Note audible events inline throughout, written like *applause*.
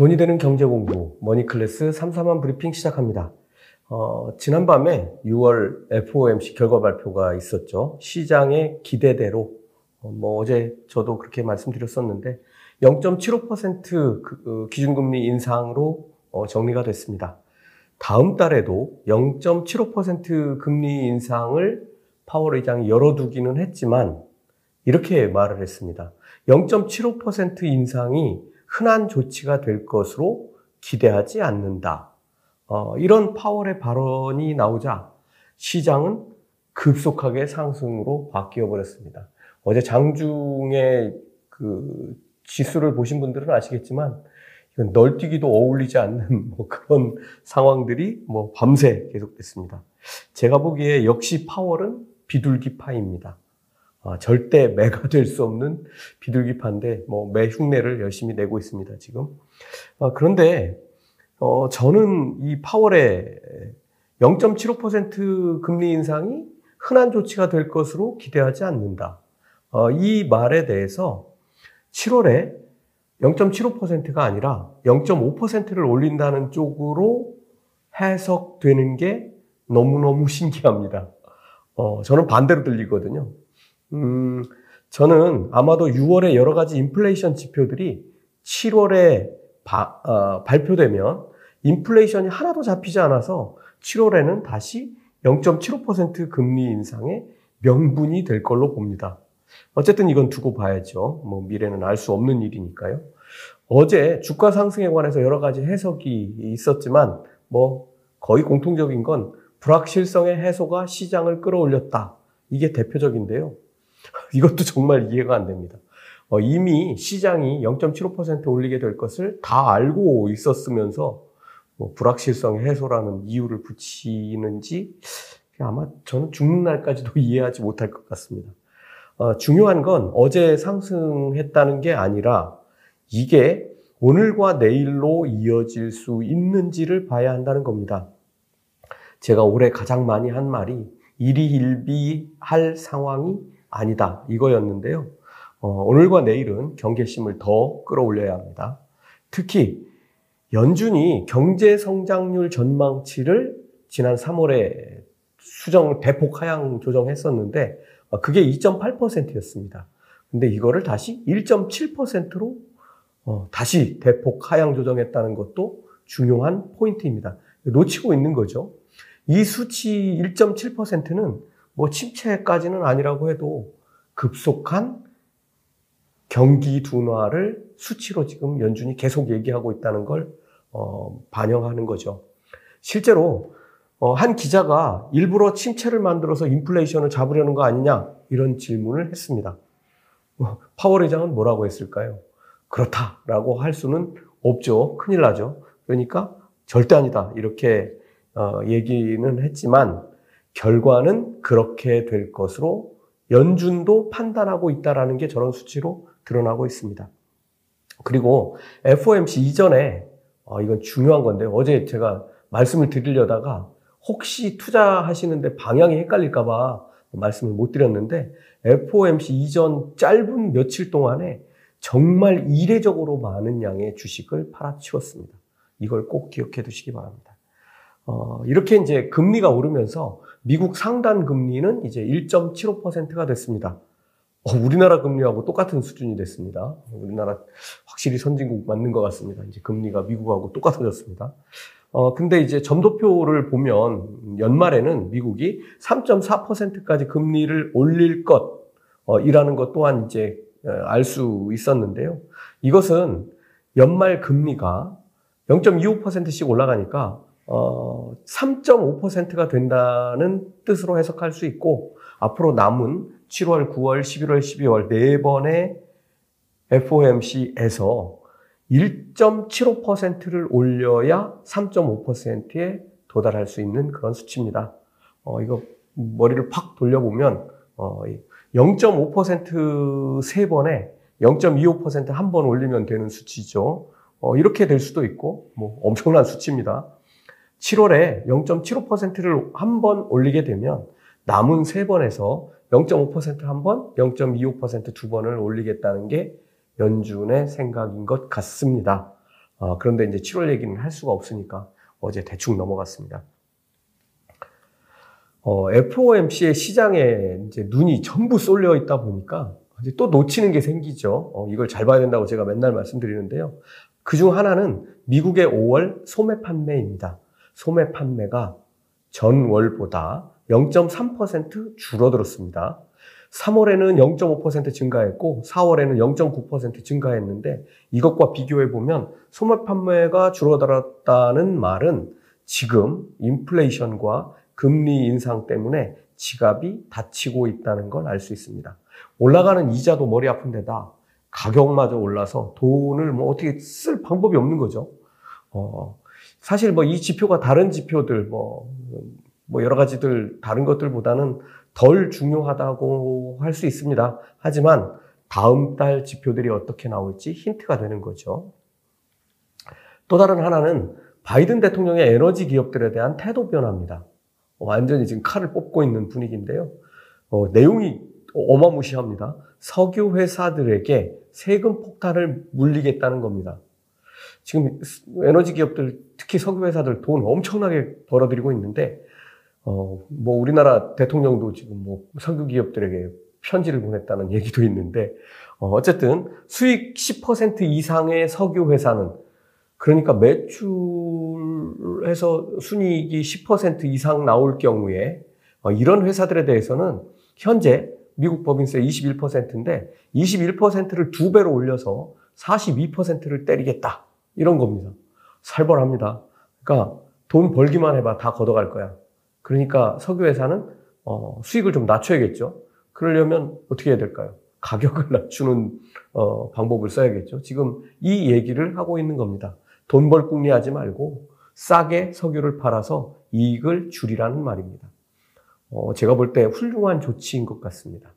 돈이 되는 경제 공부 머니클래스 3사만 브리핑 시작합니다. 어, 지난밤에 6월 FOMC 결과 발표가 있었죠. 시장의 기대대로 어, 뭐 어제 저도 그렇게 말씀드렸었는데 0.75% 그, 그 기준금리 인상으로 어, 정리가 됐습니다. 다음 달에도 0.75% 금리 인상을 파월 의장이 열어두기는 했지만 이렇게 말을 했습니다. 0.75% 인상이 흔한 조치가 될 것으로 기대하지 않는다. 어, 이런 파월의 발언이 나오자 시장은 급속하게 상승으로 바뀌어 버렸습니다. 어제 장중에 그 지수를 보신 분들은 아시겠지만 이건 널뛰기도 어울리지 않는 *laughs* 뭐 그런 상황들이 뭐 밤새 계속됐습니다. 제가 보기에 역시 파월은 비둘기 파입니다. 아, 절대 매가 *laughs* 될 수 없는 비둘기파인데 뭐 매 흉내를 열심히 내고 있습니다 지금. 아, 그런데 어, 저는 이 파월의 0.75% 금리 인상이 흔한 조치가 될 것으로 기대하지 않는다. 어, 이 말에 대해서 7월에 0.75%가 아니라 0.5%를 올린다는 쪽으로 해석되는 게 너무너무 *laughs* 신기합니다. 어, 저는 반대로 들리거든요. 음, 저는 아마도 6월에 여러 가지 인플레이션 지표들이 7월에 바, 어, 발표되면 인플레이션이 하나도 잡히지 않아서 7월에는 다시 0.75% 금리 인상의 명분이 될 걸로 봅니다. 어쨌든 이건 두고 봐야죠. 뭐 미래는 알 수 없는 일이니까요. 어제 주가 상승에 관해서 여러 가지 해석이 있었지만 뭐 거의 공통적인 건 불확실성의 해소가 시장을 끌어올렸다. 이게 대표적인데요. *laughs* 이것도 정말 이해가 안 됩니다. 어, 이미 시장이 0.75% 올리게 될 것을 다 알고 있었으면서 뭐 불확실성 해소라는 이유를 붙이는지 아마 저는 죽는 날까지도 *laughs* 이해하지 못할 것 같습니다. 어, 중요한 건 어제 상승했다는 게 아니라 이게 오늘과 내일로 이어질 수 있는지를 봐야 한다는 겁니다. 제가 올해 가장 많이 한 말이 일희일비할 상황이 아니다 이거였는데요. 어, 오늘과 내일은 경계심을 더 끌어올려야 합니다. 특히 연준이 경제 성장률 전망치를 지난 3월에 수정 대폭 하향 조정했었는데 어, 그게 2.8%였습니다. 근데 이거를 다시 1.7%로 어, 다시 대폭 하향 조정했다는 것도 중요한 포인트입니다. 놓치고 있는 거죠. 이 수치 1.7%는 뭐 침체까지는 아니라고 해도 급속한 경기 둔화를 수치로 지금 연준이 계속 얘기하고 있다는 걸 어, 반영하는 거죠. 실제로 어, 한 기자가 일부러 침체를 만들어서 인플레이션을 잡으려는 거 아니냐 이런 질문을 했습니다. 어, 파월 의장은 뭐라고 했을까요? 그렇다라고 할 수는 없죠. 큰일 나죠. 그러니까 절대 아니다 이렇게 어, 얘기는 했지만 결과는 그렇게 될 것으로 연준도 판단하고 있다라는 게 저런 수치로 드러나고 있습니다. 그리고 FOMC 이전에 어, 이건 중요한 건데 어제 제가 말씀을 드리려다가 혹시 투자하시는데 방향이 헷갈릴까봐 말씀을 못 드렸는데 FOMC 이전 짧은 며칠 동안에 정말 이례적으로 많은 양의 주식을 팔아치웠습니다. 이걸 꼭 기억해 두시기 바랍니다. 어, 이렇게 이제 금리가 오르면서 미국 상단 금리는 이제 1.75%가 됐습니다. 어, 우리나라 금리하고 똑같은 수준이 됐습니다. 우리나라 확실히 선진국 맞는 것 같습니다. 이제 금리가 미국하고 똑같아졌습니다. 어, 근데 이제 점도표를 보면 연말에는 미국이 3.4%까지 금리를 올릴 것, 어, 이라는 것 또한 이제 어, 알수 있었는데요. 이것은 연말 금리가 0.25%씩 올라가니까 어, 3.5%가 된다는 뜻으로 해석할 수 있고 앞으로 남은 7월, 9월, 11월, 12월 네 번의 FOMC에서 1.75%를 올려야 3.5%에 도달할 수 있는 그런 수치입니다. 어, 이거 머리를 팍 돌려보면 어, 0.5%세 번에 0.25%한 번 올리면 되는 수치죠. 어, 이렇게 될 수도 있고 뭐 엄청난 수치입니다. 7월에 0.75%를 한 번 올리게 되면 남은 세 번에서 0.5%한 번, 0.25%두 번을 올리겠다는 게 연준의 생각인 것 같습니다. 어, 그런데 이제 7월 얘기는 할 수가 없으니까 어제 대충 넘어갔습니다. 어, FOMC의 시장에 이제 눈이 전부 쏠려 있다 보니까 이제 또 놓치는 게 생기죠. 어, 이걸 잘 봐야 된다고 제가 맨날 말씀드리는데요. 그 중 하나는 미국의 5월 소매 판매입니다. 소매 판매가 전월보다 0.3% 줄어들었습니다. 3월에는 0.5% 증가했고 4월에는 0.9% 증가했는데 이것과 비교해 보면 소매 판매가 줄어들었다는 말은 지금 인플레이션과 금리 인상 때문에 지갑이 닫히고 있다는 걸 알 수 있습니다. 올라가는 이자도 머리 아픈 데다 가격마저 올라서 돈을 뭐 어떻게 쓸 방법이 없는 거죠. 어, 사실 뭐 이 지표가 다른 지표들 뭐, 뭐 여러 가지들 다른 것들보다는 덜 중요하다고 할 수 있습니다. 하지만 다음 달 지표들이 어떻게 나올지 힌트가 되는 거죠. 또 다른 하나는 바이든 대통령의 에너지 기업들에 대한 태도 변화입니다. 완전히 지금 칼을 뽑고 있는 분위기인데요. 어, 내용이 어마무시합니다. 석유 회사들에게 세금 폭탄을 물리겠다는 겁니다. 지금 에너지 기업들, 특히 석유 회사들 돈 엄청나게 벌어들이고 있는데 어, 뭐 우리나라 대통령도 지금 뭐 석유 기업들에게 편지를 보냈다는 *laughs* 얘기도 있는데 어, 어쨌든 수익 10% 이상의 석유 회사는 그러니까 매출에서 순이익이 10% 이상 나올 경우에 어, 이런 회사들에 대해서는 현재 미국 법인세 21%인데 21%를 두 배로 올려서 42%를 때리겠다 이런 겁니다. 살벌합니다. 그러니까 돈 벌기만 해봐 다 걷어갈 거야. 그러니까 석유회사는 어, 수익을 좀 낮춰야겠죠. 그러려면 어떻게 해야 될까요? *laughs* 가격을 낮추는 어, 방법을 써야겠죠. 지금 이 얘기를 하고 있는 겁니다. 돈 벌 궁리하지 말고 싸게 석유를 팔아서 이익을 줄이라는 말입니다. 어, 제가 볼 때 훌륭한 조치인 것 같습니다.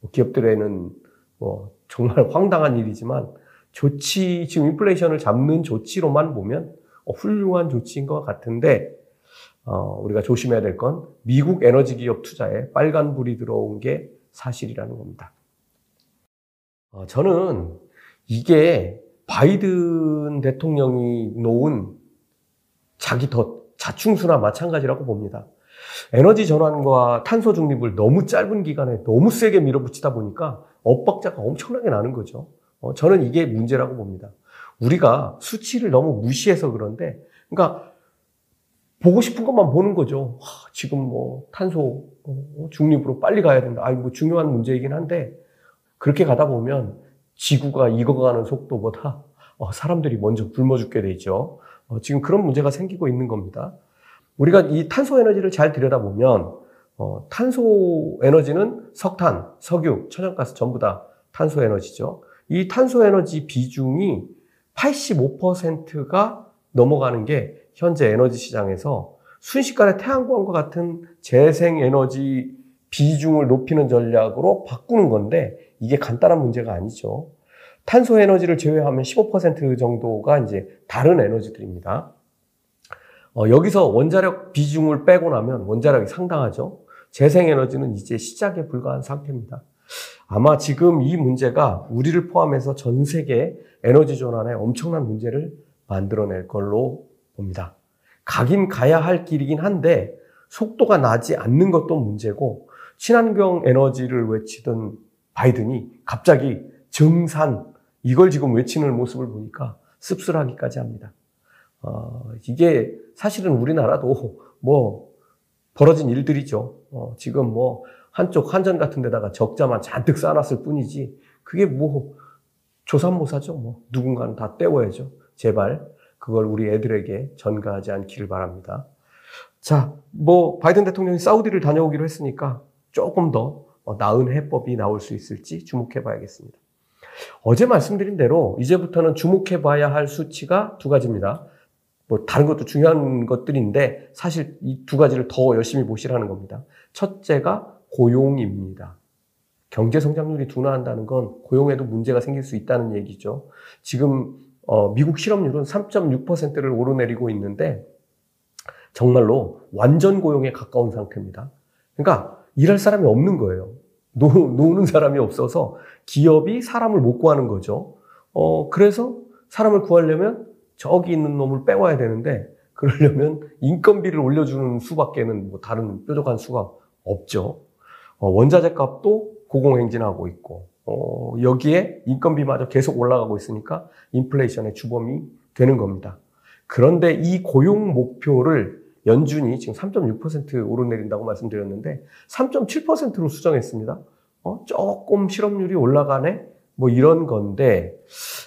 뭐 기업들에는 뭐 정말 *laughs* 황당한 일이지만 조치, 지금 인플레이션을 잡는 조치로만 보면 어, 훌륭한 조치인 것 같은데 어, 우리가 조심해야 될 건 미국 에너지 기업 투자에 빨간불이 들어온 게 사실이라는 겁니다. 어, 저는 이게 바이든 대통령이 놓은 자기 더 자충수나 마찬가지라고 봅니다. 에너지 전환과 탄소 중립을 너무 짧은 기간에 너무 세게 밀어붙이다 보니까 엇박자가 엄청나게 나는 거죠. 어, 저는 이게 문제라고 봅니다. 우리가 수치를 너무 무시해서 그런데, 그러니까 보고 싶은 것만 보는 거죠. 하, 지금 뭐 탄소 어, 중립으로 빨리 가야 된다. 아, 이거 중요한 문제이긴 한데 그렇게 가다 보면 지구가 익어가는 속도보다 어, 사람들이 먼저 굶어 죽게 되죠. 어, 지금 그런 문제가 생기고 있는 겁니다. 우리가 이 탄소 에너지를 잘 들여다보면 어, 탄소 에너지는 석탄, 석유, 천연가스 전부 다 탄소 에너지죠. 이 탄소 에너지 비중이 85%가 넘어가는 게 현재 에너지 시장에서 순식간에 태양광과 같은 재생 에너지 비중을 높이는 전략으로 바꾸는 건데 이게 간단한 문제가 아니죠. 탄소 에너지를 제외하면 15% 정도가 이제 다른 에너지들입니다. 어, 여기서 원자력 비중을 빼고 나면 원자력이 상당하죠. 재생 에너지는 이제 시작에 불과한 상태입니다. 아마 지금 이 문제가 우리를 포함해서 전 세계 에너지 전환에 엄청난 문제를 만들어낼 걸로 봅니다. 가긴 가야 할 길이긴 한데 속도가 나지 않는 것도 문제고 친환경 에너지를 외치던 바이든이 갑자기 정산 이걸 지금 외치는 모습을 보니까 씁쓸하기까지 합니다. 어, 이게 사실은 우리나라도 뭐 벌어진 일들이죠. 어, 지금 뭐 한쪽 한전 같은 데다가 적자만 잔뜩 쌓아놨을 뿐이지 그게 뭐 조삼모사죠. 뭐 누군가는 다 때워야죠. 제발 그걸 우리 애들에게 전가하지 않기를 바랍니다. 자, 뭐 바이든 대통령이 사우디를 다녀오기로 했으니까 조금 더 어, 나은 해법이 나올 수 있을지 주목해 봐야겠습니다. 어제 말씀드린 대로 이제부터는 주목해 봐야 할 수치가 두 가지입니다. 뭐 다른 것도 중요한 것들인데 사실 이 두 가지를 더 열심히 보시라는 겁니다. 첫째가 고용입니다. 경제 성장률이 둔화한다는 건 고용에도 문제가 생길 수 있다는 얘기죠. 지금 어, 미국 실업률은 3.6%를 오르내리고 있는데 정말로 완전 고용에 가까운 상태입니다. 그러니까 일할 사람이 없는 거예요. 노, 노는 사람이 없어서 기업이 사람을 못 구하는 거죠. 어, 그래서 사람을 구하려면 저기 있는 놈을 빼와야 되는데 그러려면 인건비를 올려주는 수밖에는 뭐 다른 뾰족한 수가 없죠. 어, 원자재 값도 고공행진하고 있고 어, 여기에 인건비마저 계속 올라가고 있으니까 인플레이션의 주범이 되는 겁니다. 그런데 이 고용 목표를 연준이 지금 3.6% 오르내린다고 말씀드렸는데 3.7%로 수정했습니다. 어, 조금 실업률이 올라가네? 뭐 이런 건데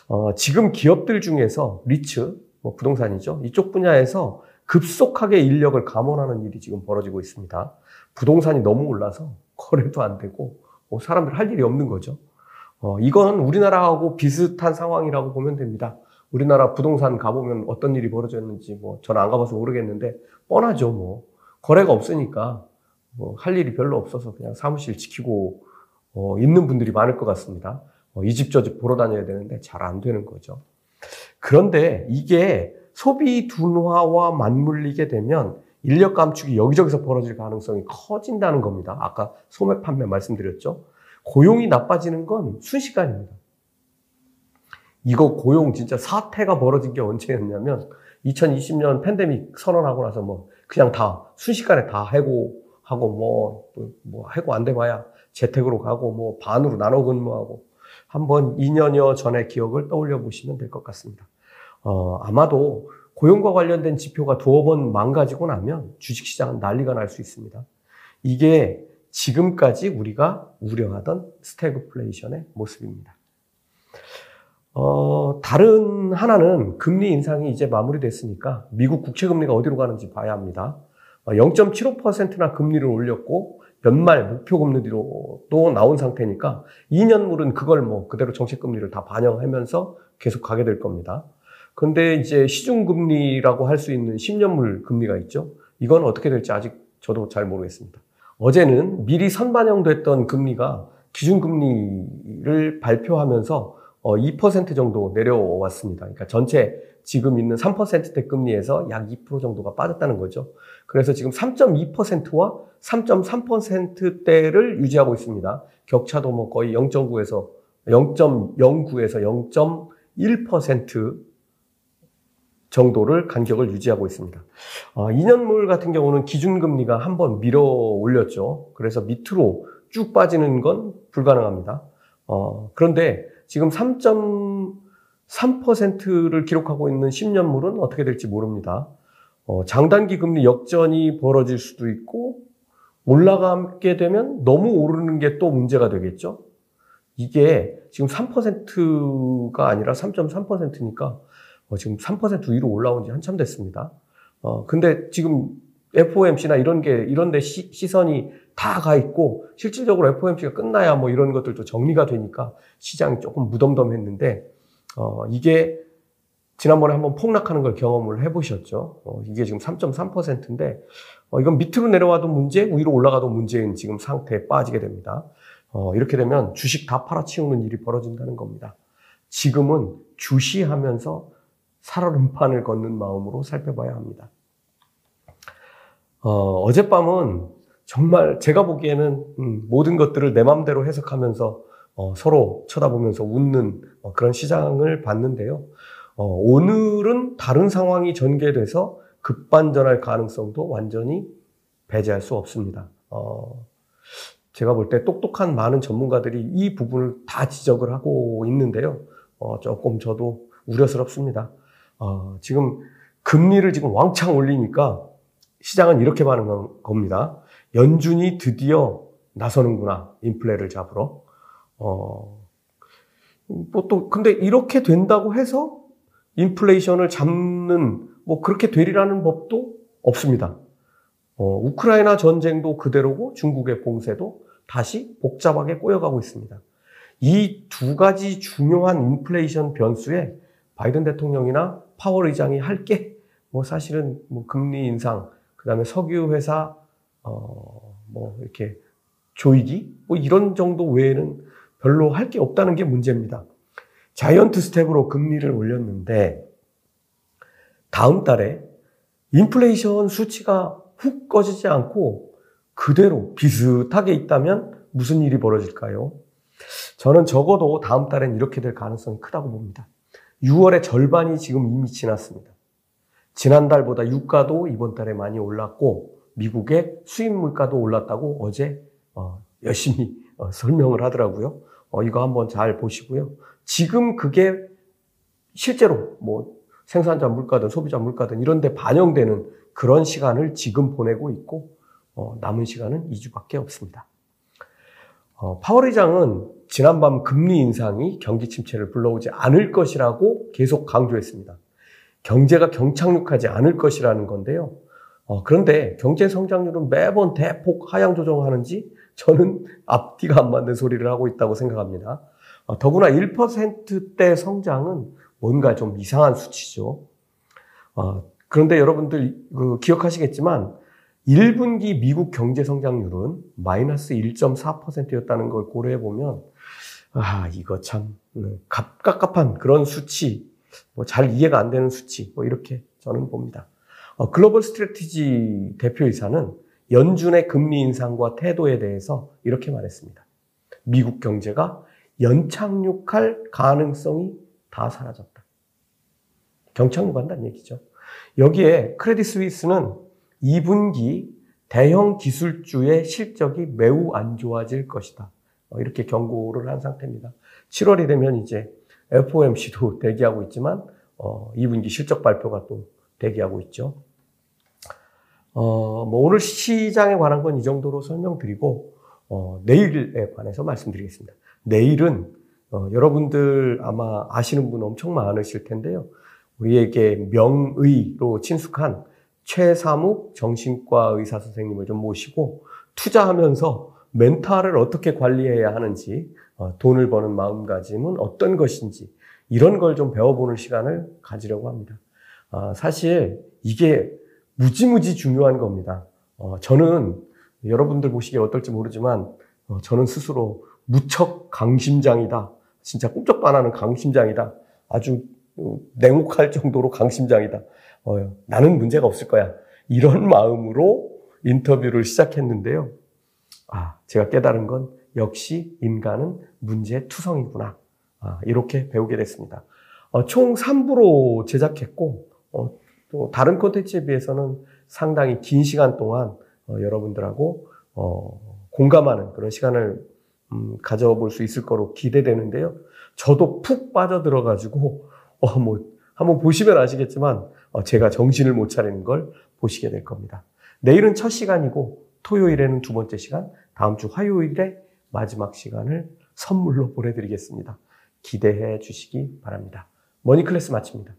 어, 지금 기업들 중에서 리츠, 뭐 부동산이죠. 이쪽 분야에서 급속하게 인력을 감원하는 일이 지금 벌어지고 있습니다. 부동산이 너무 올라서 거래도 안 되고 뭐 사람들 할 일이 없는 거죠. 어, 이건 우리나라하고 비슷한 상황이라고 보면 됩니다. 우리나라 부동산 가보면 어떤 일이 벌어졌는지 뭐 저는 안 가봐서 모르겠는데 뻔하죠 뭐 거래가 없으니까 뭐 할 일이 별로 없어서 그냥 사무실 지키고 어, 있는 분들이 많을 것 같습니다. 어, 이집 저집 보러 다녀야 되는데 잘 안 되는 거죠. 그런데 이게 소비 둔화와 맞물리게 되면 인력 감축이 여기저기서 벌어질 가능성이 커진다는 겁니다. 아까 소매 판매 말씀드렸죠. 고용이 나빠지는 건 순식간입니다. 이거 고용 진짜 사태가 벌어진 게 언제였냐면 2020년 팬데믹 선언하고 나서 뭐 그냥 다 순식간에 다 해고하고 뭐, 뭐 해고 안 돼봐야 재택으로 가고 뭐 반으로 나눠 근무하고 한번 2년여 전의 기억을 떠올려 보시면 될 것 같습니다. 어, 아마도 고용과 관련된 지표가 두어 번 망가지고 나면 주식시장은 난리가 날 수 있습니다. 이게 지금까지 우리가 우려하던 스태그플레이션의 모습입니다. 어, 다른 하나는 금리 인상이 이제 마무리됐으니까 미국 국채 금리가 어디로 가는지 봐야 합니다. 0.75%나 어, 금리를 올렸고 연말 목표 금리로 또 나온 상태니까 2년물은 그걸 뭐 그대로 정책 금리를 다 반영하면서 계속 가게 될 겁니다. 근데 이제 시중 금리라고 할 수 있는 10년물 금리가 있죠. 이건 어떻게 될지 아직 저도 잘 모르겠습니다. 어제는 미리 선반영됐던 금리가 기준금리를 발표하면서 2% 어, 정도 내려왔습니다. 그러니까 전체 지금 있는 3%대 금리에서 약 2% 정도가 빠졌다는 거죠. 그래서 지금 3.2%와 3.3%대를 유지하고 있습니다. 격차도 뭐 거의 0.9에서 0.09에서 0.1% 정도를 간격을 유지하고 있습니다. 어, 2년물 같은 경우는 기준금리가 한 번 밀어 올렸죠. 그래서 밑으로 쭉 빠지는 건 불가능합니다. 어, 그런데 지금 3.3%를 기록하고 있는 10년물은 어떻게 될지 모릅니다. 어, 장단기 금리 역전이 벌어질 수도 있고 올라가게 되면 너무 오르는 게 또 문제가 되겠죠. 이게 지금 3%가 아니라 3.3%니까 어, 지금 3% 위로 올라온 지 한참 됐습니다. 어, 근데 지금 FOMC나 이런 게, 이런 데 시, 시선이 다 가 있고, 실질적으로 FOMC가 끝나야 뭐 이런 것들도 정리가 되니까 시장이 조금 무덤덤했는데, 어, 이게 지난번에 한번 폭락하는 걸 경험을 해보셨죠. 어, 이게 지금 3.3%인데, 어, 이건 밑으로 내려와도 문제, 위로 올라가도 문제인 지금 상태에 빠지게 됩니다. 어, 이렇게 되면 주식 다 팔아치우는 일이 벌어진다는 겁니다. 지금은 주시하면서 살얼음판을 걷는 마음으로 살펴봐야 합니다. 어, 어젯밤은 정말 제가 보기에는 음, 모든 것들을 내 마음대로 해석하면서 어, 서로 쳐다보면서 웃는 어, 그런 시장을 봤는데요. 어, 오늘은 다른 상황이 전개돼서 급반전할 가능성도 완전히 배제할 수 없습니다. 어, 제가 볼 때 똑똑한 많은 전문가들이 이 부분을 다 지적을 하고 있는데요. 어, 조금 저도 우려스럽습니다. 어, 지금 금리를 지금 왕창 올리니까 시장은 이렇게 반응한 겁니다. 연준이 드디어 나서는구나. 인플레를 잡으러. 어, 뭐 또, 근데 이렇게 된다고 해서 인플레이션을 잡는, 뭐 그렇게 되리라는 법도 없습니다. 어, 우크라이나 전쟁도 그대로고 중국의 봉쇄도 다시 복잡하게 꼬여가고 있습니다. 이 두 가지 중요한 인플레이션 변수에 바이든 대통령이나 파월 의장이 할 게 뭐 사실은 뭐 금리 인상, 그 다음에 석유 회사 어 뭐 이렇게 조이기 뭐 이런 정도 외에는 별로 할 게 없다는 게 문제입니다. 자이언트 스텝으로 금리를 올렸는데 다음 달에 인플레이션 수치가 훅 꺾이지 않고 그대로 비슷하게 있다면 무슨 일이 벌어질까요? 저는 적어도 다음 달엔 이렇게 될 가능성이 크다고 봅니다. 6월의 절반이 지금 이미 지났습니다. 지난달보다 유가도 이번 달에 많이 올랐고 미국의 수입 물가도 올랐다고 어제 어, 열심히 어, 설명을 하더라고요. 어, 이거 한번 잘 보시고요. 지금 그게 실제로 뭐 생산자 물가든 소비자 물가든 이런 데 반영되는 그런 시간을 지금 보내고 있고 어, 남은 시간은 2주밖에 없습니다. 어, 파월 의장은 지난밤 금리 인상이 경기 침체를 불러오지 않을 것이라고 계속 강조했습니다. 경제가 경착륙하지 않을 것이라는 건데요. 어, 그런데 경제 성장률은 매번 대폭 하향 조정하는지 저는 앞뒤가 안 맞는 소리를 하고 있다고 생각합니다. 어, 더구나 1%대 성장은 뭔가 좀 이상한 수치죠. 어, 그런데 여러분들 그 기억하시겠지만 1분기 미국 경제 성장률은 마이너스 1.4%였다는 걸 고려해 보면 아 이거 참 네, 갑갑한 그런 수치, 뭐 잘 이해가 안 되는 수치, 뭐 이렇게 저는 봅니다. 어, 글로벌 스트래티지 대표이사는 연준의 금리 인상과 태도에 대해서 이렇게 말했습니다. 미국 경제가 연착륙할 가능성이 다 사라졌다. 경착륙한다는 얘기죠. 여기에 크레딧 스위스는 2분기 대형 기술주의 실적이 매우 안 좋아질 것이다. 어, 이렇게 경고를 한 상태입니다. 7월이 되면 이제 FOMC도 *laughs* 대기하고 있지만 2분기 어, 실적 발표가 또 대기하고 있죠. 어, 뭐 오늘 시장에 관한 건 이 정도로 설명드리고 어, 내일에 관해서 말씀드리겠습니다. 내일은 어, 여러분들 아마 아시는 분 엄청 많으실 텐데요. 우리에게 명의로 친숙한 최사묵 정신과 의사 선생님을 좀 모시고 투자하면서 멘탈을 어떻게 관리해야 하는지, 어, 돈을 버는 마음가짐은 어떤 것인지, 이런 걸 좀 배워보는 시간을 가지려고 합니다. 어, 사실 이게 무지무지 중요한 겁니다. 어, 저는 여러분들 보시기에 어떨지 모르지만 저는 스스로 무척 강심장이다. 진짜 꿈쩍반하는 강심장이다. 아주 냉혹할 정도로 강심장이다. 어, 나는 문제가 없을 거야. 이런 마음으로 인터뷰를 시작했는데요. 아, 제가 깨달은 건 역시 인간은 문제 투성이구나. 아, 이렇게 배우게 됐습니다. 어, 총 3부로 제작했고, 어, 또 다른 콘텐츠에 비해서는 상당히 긴 시간 동안 어, 여러분들하고 어, 공감하는 그런 시간을 음, 가져볼 수 있을 거로 기대되는데요. 저도 푹 빠져들어가지고, 어, 뭐, 한번 보시면 아시겠지만, 어, 제가 정신을 못 차리는 걸 보시게 될 겁니다. 내일은 첫 시간이고 토요일에는 두 번째 시간, 다음 주 화요일에 마지막 시간을 선물로 보내드리겠습니다. 기대해 주시기 바랍니다. 머니클래스 마칩니다.